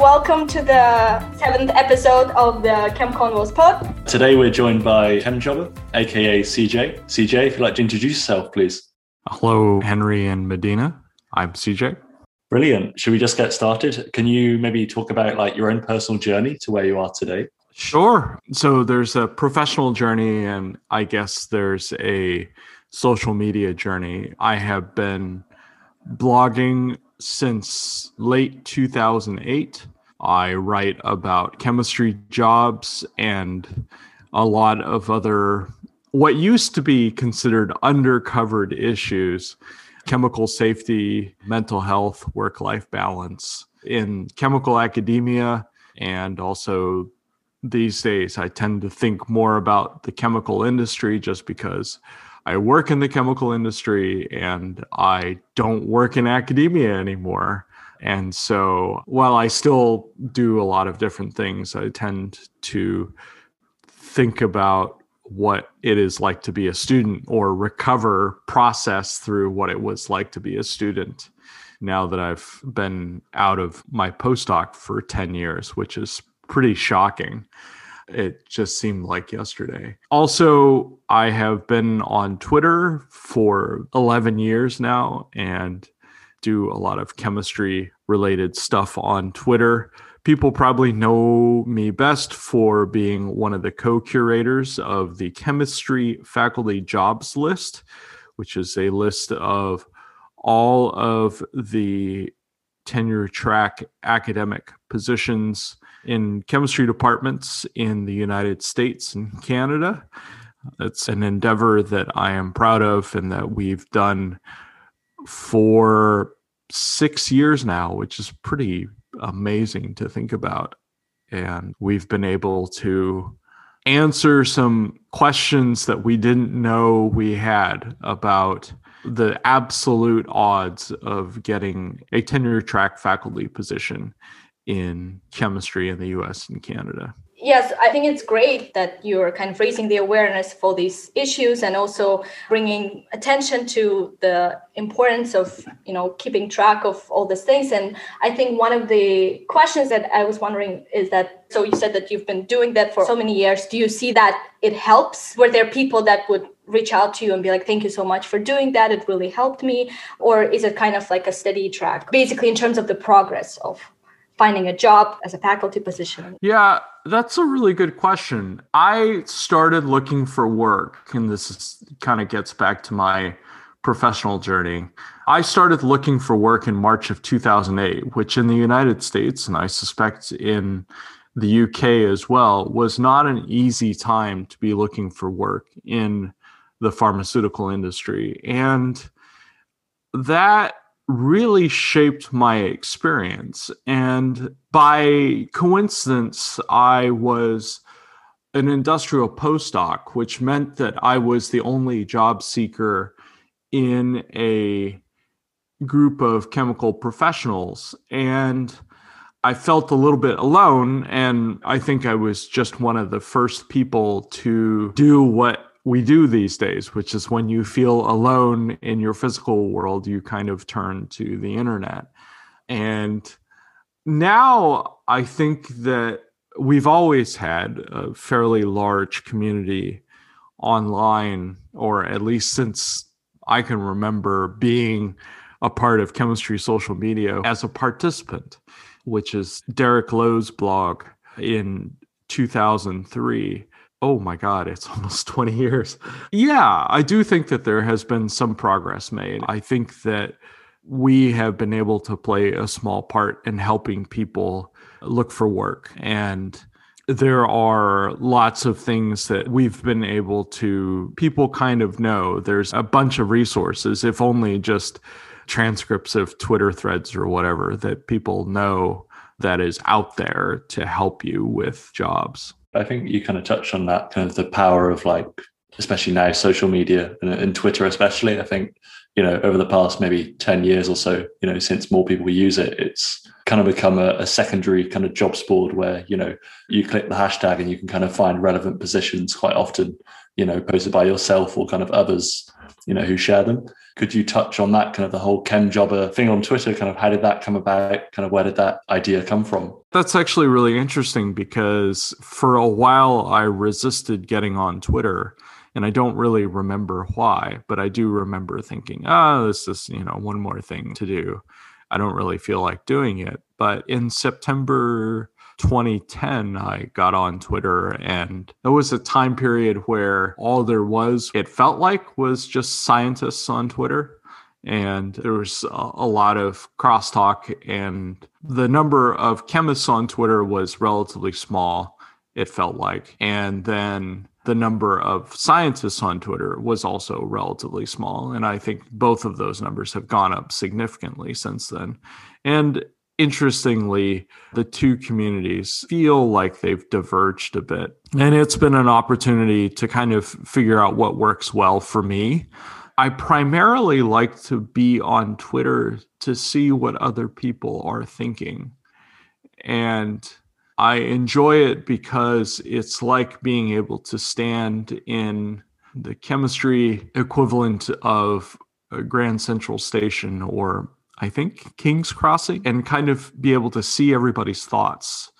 everyone. Welcome to the seventh episode of the Chem Convos Pod. Today we're joined by Chem Jobber, aka CJ. CJ, if you'd like to introduce yourself, please. Hello, Henry and Medina. I'm CJ. Brilliant. Should we just get started? Can you maybe talk about like your own personal journey to where you are today? Sure. So there's a professional journey, and I guess there's a social media journey. I have been blogging since late 2008. I write about chemistry jobs and a lot of other what used to be considered undercovered issues chemical safety, mental health, work life balance in chemical academia. And also these days, I tend to think more about the chemical industry just because I work in the chemical industry and I don't work in academia anymore. And so while I still do a lot of different things, I tend to think about what it is like to be a student or recover process through what it was like to be a student now that I've been out of my postdoc for 10 years, which is pretty shocking. It just seemed like yesterday. Also, I have been on Twitter for 11 years now and do a lot of chemistry related stuff on Twitter. People probably know me best for being one of the co curators of the Chemistry Faculty Jobs List, which is a list of all of the tenure track academic positions in chemistry departments in the United States and Canada. It's an endeavor that I am proud of and that we've done for six years now, which is pretty amazing to think about. And we've been able to answer some questions that we didn't know we had about the absolute odds of getting a tenure track faculty position in chemistry in the US and Canada. Yes, I think it's great that you're kind of raising the awareness for these issues and also bringing attention to the importance of, you know, keeping track of all these things. And I think one of the questions that I was wondering is that so you said that you've been doing that for so many years. Do you see that it helps? Were there people that would reach out to you and be like, thank you so much for doing that. It really helped me. Or is it kind of like a steady track, basically in terms of the progress of finding a job as a faculty position? Yeah, that's a really good question. I started looking for work, and this is, kind of gets back to my professional journey. I started looking for work in March of 2008, which in the United States, and I suspect in the UK as well, was not an easy time to be looking for work in the pharmaceutical industry. And that really shaped my experience. And by coincidence, I was an industrial postdoc, which meant that I was the only job seeker in a group of chemical professionals. And I felt a little bit alone. And I think I was just one of the first people to do what we do these days, which is when you feel alone in your physical world, you kind of turn to the internet. And now I think that we've always had a fairly large community online, or at least since I can remember being a part of chemistry social media as a participant, which is Derek Lowe's blog in 2003 oh my god it's almost 20 years. Yeah i do think that there has been some progress made. I think that we have been able to play a small part in helping people look for work. And there are lots of things that we've been able to people kind of know. There's a bunch of resources if only just transcripts of twitter threads or whatever that people know that is out there to help you with jobs I think you kind of touched on that kind of the power of like, especially now, social media and, and Twitter, especially. I think, you know, over the past maybe 10 years or so, you know, since more people use it, it's kind of become a, a, secondary kind of jobs board where, you know, you click the hashtag and you can kind of find relevant positions quite often, you know, posted by yourself or kind of others, you know, who share them. Could you touch on that kind of the whole chem jobber thing on Twitter? Kind of how did that come about? Kind of where did that idea come from? That's actually really interesting because for a while I resisted getting on Twitter and I don't really remember why, but I do remember thinking, oh, this is, you know, one more thing to do. I don't really feel like doing it. But in September 2010, I got on Twitter, and it was a time period where all there was, it felt like, was just scientists on Twitter. And there was a lot of crosstalk, and the number of chemists on Twitter was relatively small, it felt like. And then the number of scientists on Twitter was also relatively small. And I think both of those numbers have gone up significantly since then. And interestingly, the two communities feel like they've diverged a bit. And it's been an opportunity to kind of figure out what works well for me. I primarily like to be on Twitter to see what other people are thinking. And I enjoy it because it's like being able to stand in the chemistry equivalent of a Grand Central Station or I think King's Crossing and kind of be able to see everybody's thoughts.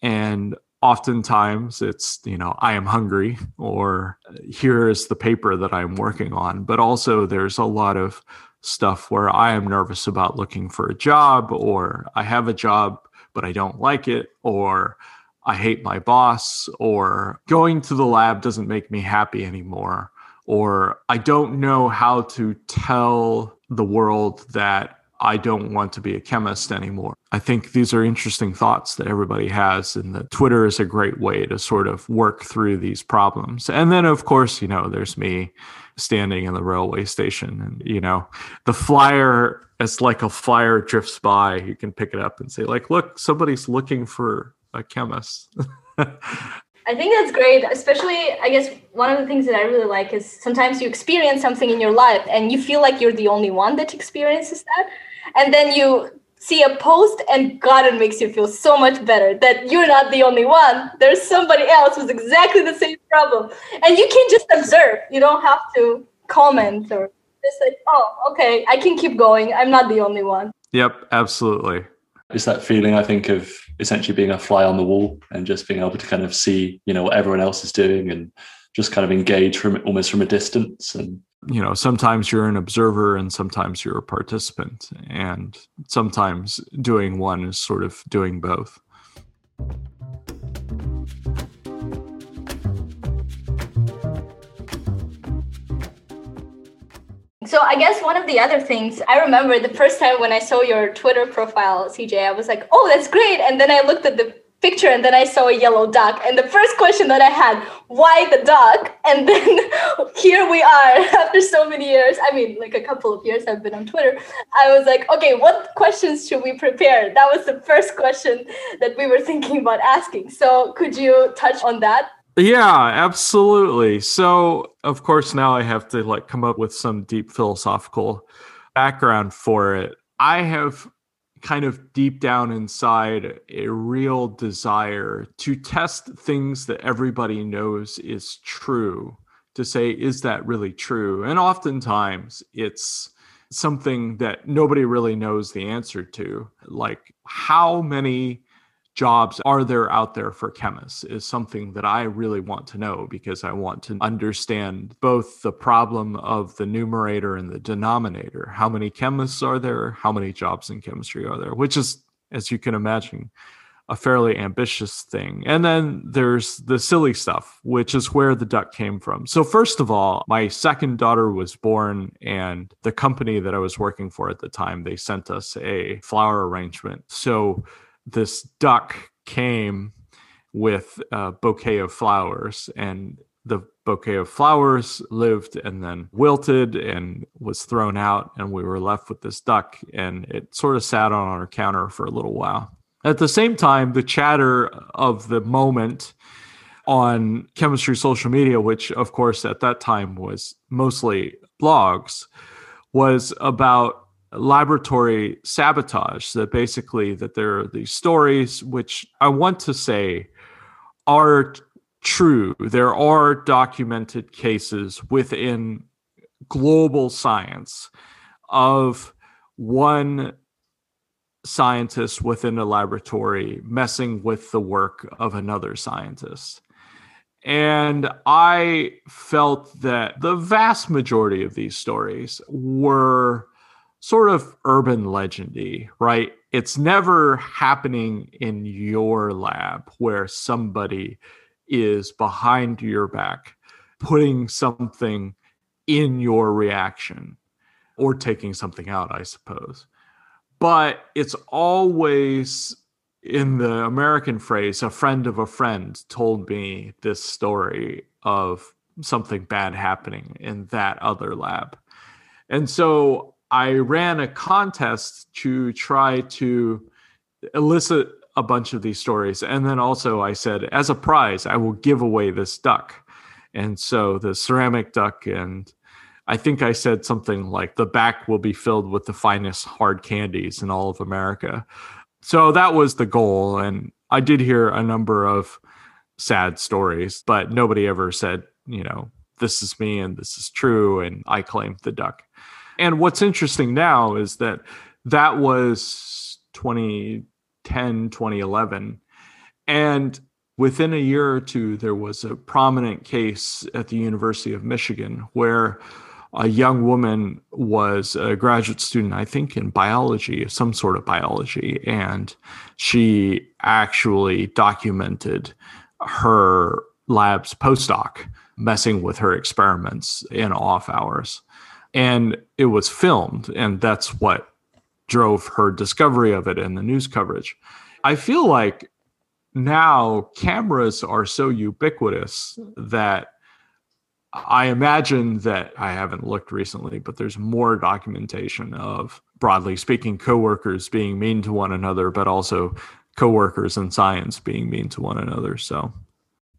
And oftentimes it's, you know, I am hungry or here is the paper that I'm working on. But also there's a lot of stuff where I am nervous about looking for a job or I have a job but I don't like it, or I hate my boss, or going to the lab doesn't make me happy anymore, or I don't know how to tell the world that I don't want to be a chemist anymore. I think these are interesting thoughts that everybody has, and that Twitter is a great way to sort of work through these problems. And then, of course, you know, there's me standing in the railway station, and you know, the flyer, it's like a flyer drifts by, you can pick it up and say, like, look, somebody's looking for a chemist. I think that's great, especially I guess one of the things that I really like is sometimes you experience something in your life and you feel like you're the only one that experiences that. And then you see a post and God, it makes you feel so much better that you're not the only one. There's somebody else with exactly the same problem. And you can just observe. You don't have to comment or just like, oh, okay, I can keep going. I'm not the only one. Yep, absolutely. It's that feeling, I think, of essentially being a fly on the wall and just being able to kind of see, you know, what everyone else is doing and just kind of engage from almost from a distance and you know sometimes you're an observer and sometimes you're a participant and sometimes doing one is sort of doing both So I guess one of the other things I remember the first time when I saw your Twitter profile, CJ, I was like, "Oh, that's great!" And then I looked at the picture and then I saw a yellow duck. And the first question that I had, why the duck? And then here we are after so many years. I mean, like a couple of years I've been on Twitter. I was like, okay, what questions should we prepare? That was the first question that we were thinking about asking. So could you touch on that? Yeah, absolutely. So, of course, now I have to like come up with some deep philosophical background for it. I have kind of deep down inside a real desire to test things that everybody knows is true to say is that really true? And oftentimes it's something that nobody really knows the answer to like how many jobs are there out there for chemists is something that I really want to know because I want to understand both the problem of the numerator and the denominator. How many chemists are there? How many jobs in chemistry are there? Which is, as you can imagine, a fairly ambitious thing. And then there's the silly stuff, which is where the duck came from. So, first of all, my second daughter was born, and the company that I was working for at the time, they sent us a flower arrangement. So, this duck came with a bouquet of flowers and the bouquet of flowers lived and then wilted and was thrown out and we were left with this duck and it sort of sat on our counter for a little while. At the same time the chatter of the moment on chemistry social media which of course at that time was mostly blogs was about laboratory sabotage that basically that there are these stories which i want to say are true. There are documented cases within global science of one scientist within a laboratory messing with the work of another scientist. And I felt that the vast majority of these stories were sort of urban legendy, right? It's never happening in your lab where somebody is behind your back putting something in your reaction or taking something out, I suppose. But it's always in the American phrase, a friend of a friend told me this story of something bad happening in that other lab. And so I ran a contest to try to elicit a bunch of these stories. And then also I said, as a prize, I will give away this duck. And so the ceramic duck and I think I said something like the back will be filled with the finest hard candies in all of America so that was the goal and i did hear a number of sad stories but nobody ever said you know this is me and this is true and i claimed the duck and what's interesting now is that that was 2010 2011 and within a year or two there was a prominent case at the university of michigan where a young woman was a graduate student, I think, in biology, some sort of biology, and she actually documented her lab's postdoc messing with her experiments in off hours. And it was filmed, and that's what drove her discovery of it and the news coverage. I feel like now cameras are so ubiquitous that I imagine that I haven't looked recently, but there's more documentation of broadly speaking coworkers being mean to one another, but also coworkers in science being mean to one another. So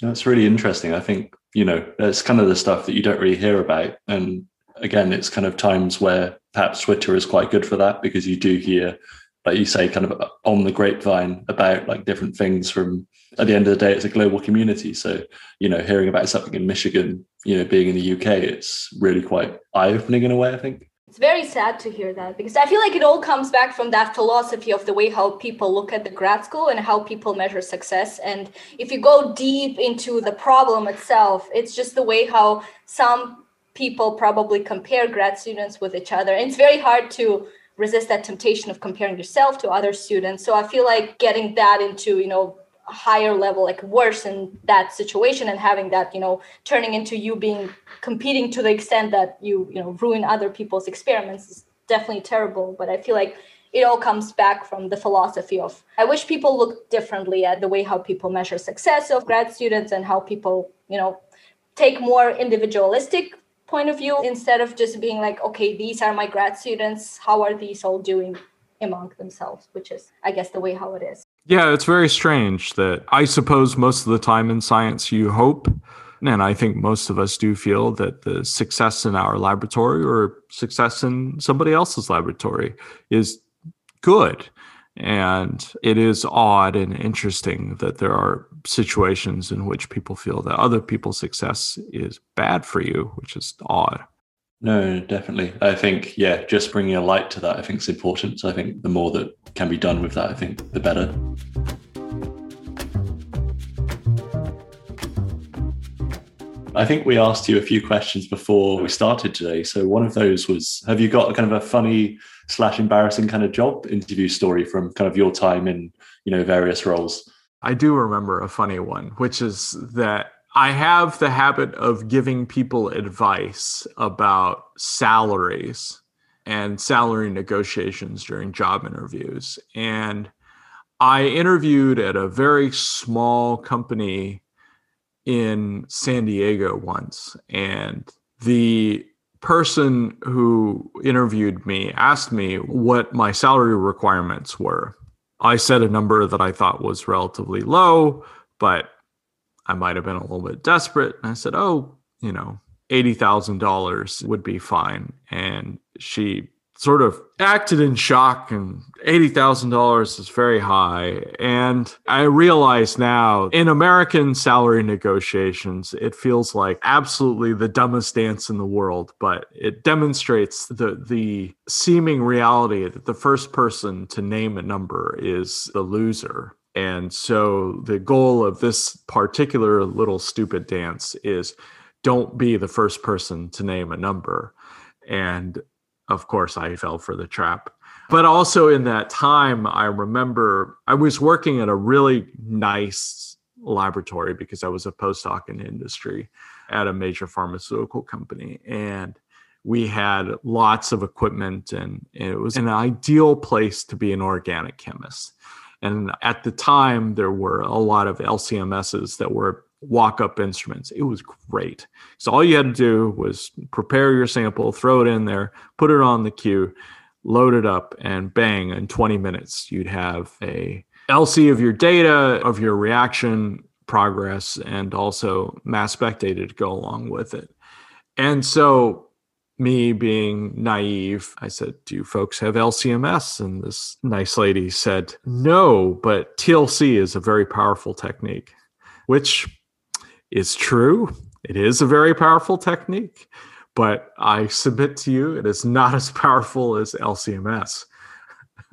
that's really interesting. I think, you know, that's kind of the stuff that you don't really hear about. And again, it's kind of times where perhaps Twitter is quite good for that because you do hear, like you say, kind of on the grapevine about like different things from at the end of the day, it's a global community. So, you know, hearing about something in Michigan, you know, being in the UK, it's really quite eye opening in a way, I think. It's very sad to hear that because I feel like it all comes back from that philosophy of the way how people look at the grad school and how people measure success. And if you go deep into the problem itself, it's just the way how some people probably compare grad students with each other. And it's very hard to resist that temptation of comparing yourself to other students. So I feel like getting that into, you know, higher level like worse in that situation and having that you know turning into you being competing to the extent that you you know ruin other people's experiments is definitely terrible but i feel like it all comes back from the philosophy of i wish people look differently at the way how people measure success of grad students and how people you know take more individualistic point of view instead of just being like okay these are my grad students how are these all doing among themselves which is i guess the way how it is yeah, it's very strange that I suppose most of the time in science you hope, and I think most of us do feel that the success in our laboratory or success in somebody else's laboratory is good. And it is odd and interesting that there are situations in which people feel that other people's success is bad for you, which is odd. No, definitely. I think, yeah, just bringing a light to that, I think is important. So I think the more that can be done with that, I think the better. I think we asked you a few questions before we started today. So one of those was, have you got a kind of a funny slash embarrassing kind of job interview story from kind of your time in, you know, various roles? I do remember a funny one, which is that I have the habit of giving people advice about salaries and salary negotiations during job interviews. And I interviewed at a very small company in San Diego once. And the person who interviewed me asked me what my salary requirements were. I said a number that I thought was relatively low, but I might have been a little bit desperate. And I said, Oh, you know, $80,000 would be fine. And she sort of acted in shock and $80,000 is very high. And I realize now in American salary negotiations, it feels like absolutely the dumbest dance in the world, but it demonstrates the, the seeming reality that the first person to name a number is the loser. And so the goal of this particular little stupid dance is don't be the first person to name a number. And of course, I fell for the trap. But also in that time, I remember I was working at a really nice laboratory because I was a postdoc in industry at a major pharmaceutical company. And we had lots of equipment, and it was an ideal place to be an organic chemist. And at the time, there were a lot of LCMSs that were walk up instruments. It was great. So all you had to do was prepare your sample, throw it in there, put it on the queue, load it up, and bang, in 20 minutes, you'd have a LC of your data, of your reaction progress, and also mass spec data to go along with it. And so me being naive, I said, Do you folks have LCMS? And this nice lady said, No, but TLC is a very powerful technique, which is true. It is a very powerful technique, but I submit to you, it is not as powerful as LCMS.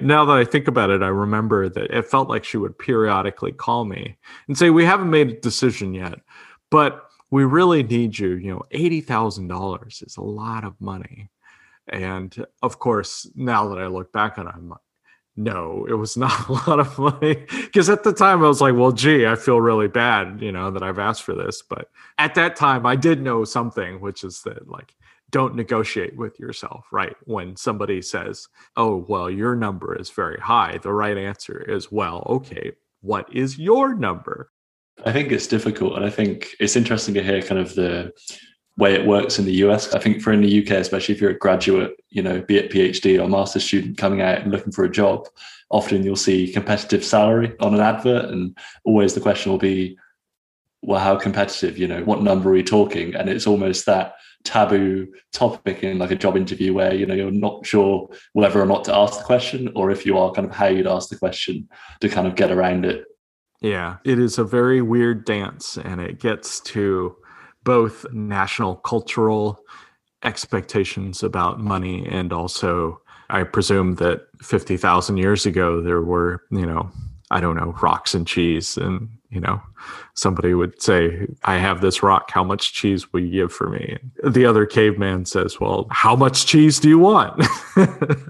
now that I think about it, I remember that it felt like she would periodically call me and say, We haven't made a decision yet, but we really need you. You know, $80,000 is a lot of money. And of course, now that I look back on it, I'm like, no, it was not a lot of money. Because at the time I was like, well, gee, I feel really bad, you know, that I've asked for this. But at that time I did know something, which is that like, don't negotiate with yourself, right? When somebody says, oh, well, your number is very high, the right answer is, well, okay, what is your number? I think it's difficult. And I think it's interesting to hear kind of the way it works in the US. I think for in the UK, especially if you're a graduate, you know, be it PhD or master's student coming out and looking for a job, often you'll see competitive salary on an advert. And always the question will be, well, how competitive, you know, what number are we talking? And it's almost that taboo topic in like a job interview where, you know, you're not sure whether or not to ask the question, or if you are kind of how you'd ask the question to kind of get around it. Yeah, it is a very weird dance and it gets to both national cultural expectations about money and also I presume that 50,000 years ago there were, you know, I don't know, rocks and cheese and you know, somebody would say, I have this rock, how much cheese will you give for me? The other caveman says, Well, how much cheese do you want?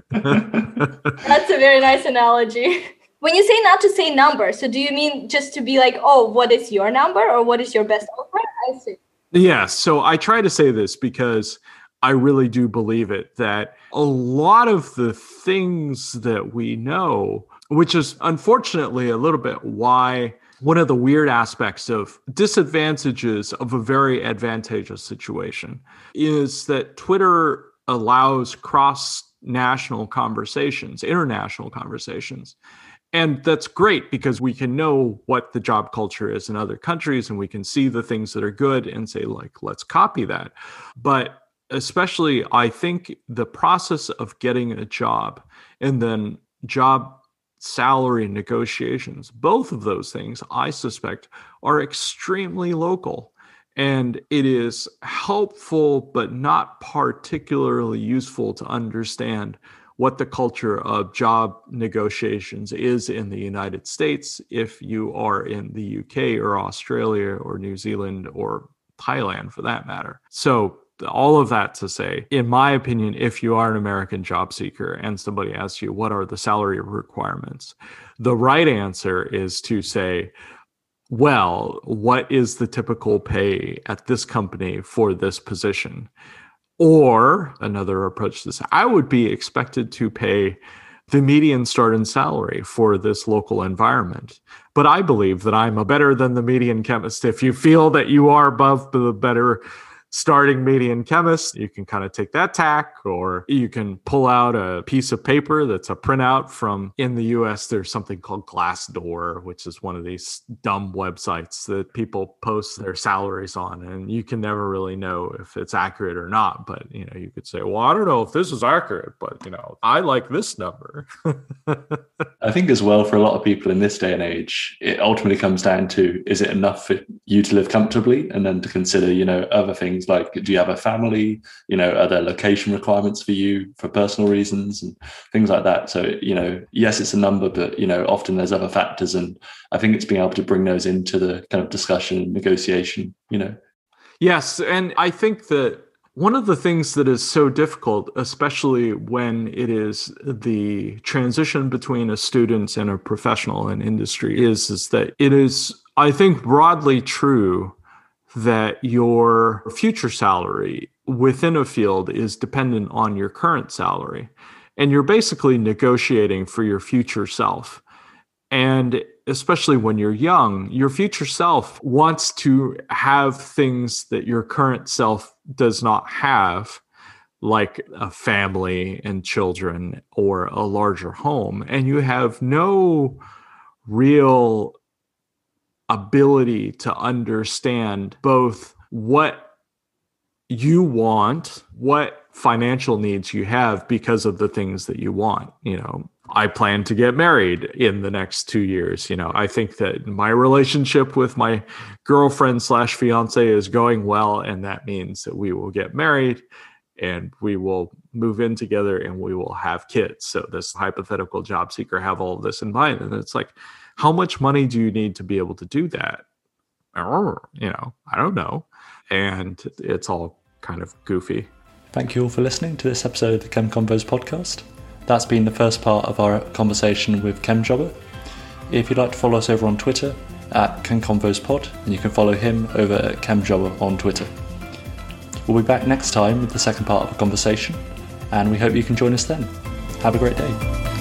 That's a very nice analogy. When you say not to say number, so do you mean just to be like, oh, what is your number or what is your best offer? I see. Yeah. So I try to say this because I really do believe it that a lot of the things that we know, which is unfortunately a little bit why one of the weird aspects of disadvantages of a very advantageous situation is that Twitter allows cross national conversations, international conversations. And that's great because we can know what the job culture is in other countries and we can see the things that are good and say, like, let's copy that. But especially, I think the process of getting a job and then job salary negotiations, both of those things, I suspect, are extremely local. And it is helpful, but not particularly useful to understand what the culture of job negotiations is in the United States if you are in the UK or Australia or New Zealand or Thailand for that matter. So, all of that to say, in my opinion, if you are an American job seeker and somebody asks you, what are the salary requirements? The right answer is to say, well, what is the typical pay at this company for this position? Or another approach to this, I would be expected to pay the median starting salary for this local environment. But I believe that I'm a better than the median chemist. If you feel that you are above the better starting median chemist. You can kind of take that tack, or you can pull out a piece of paper that's a printout from in the US. There's something called Glassdoor, which is one of these dumb websites that people post their salaries on. And you can never really know if it's accurate or not. But, you know, you could say, well, I don't know if this is accurate, but, you know, I like this number. I think as well, for a lot of people in this day and age, it ultimately comes down to is it enough for you to live comfortably and then to consider, you know, other things like do you have a family? You know, are there location requirements for you for personal reasons and things like that? So, you know, yes, it's a number, but, you know, often there's other factors. And I think it's being able to bring those into the kind of discussion and negotiation, you know. Yes. And I think that one of the things that is so difficult, especially when it is the transition between a student and a professional in industry, is, is that it is, I think, broadly true that your future salary within a field is dependent on your current salary. And you're basically negotiating for your future self. And especially when you're young, your future self wants to have things that your current self does not have, like a family and children or a larger home. And you have no real ability to understand both what you want, what financial needs you have because of the things that you want. You know, I plan to get married in the next two years. You know, I think that my relationship with my girlfriend slash fiance is going well, and that means that we will get married and we will move in together and we will have kids. So this hypothetical job seeker have all of this in mind. And it's like, how much money do you need to be able to do that? You know, I don't know. And it's all kind of goofy. Thank you all for listening to this episode of the Chem Convos podcast. That's been the first part of our conversation with ChemJobber. If you'd like to follow us over on Twitter at ChemConvosPod, and you can follow him over at ChemJobber on Twitter. We'll be back next time with the second part of the conversation, and we hope you can join us then. Have a great day.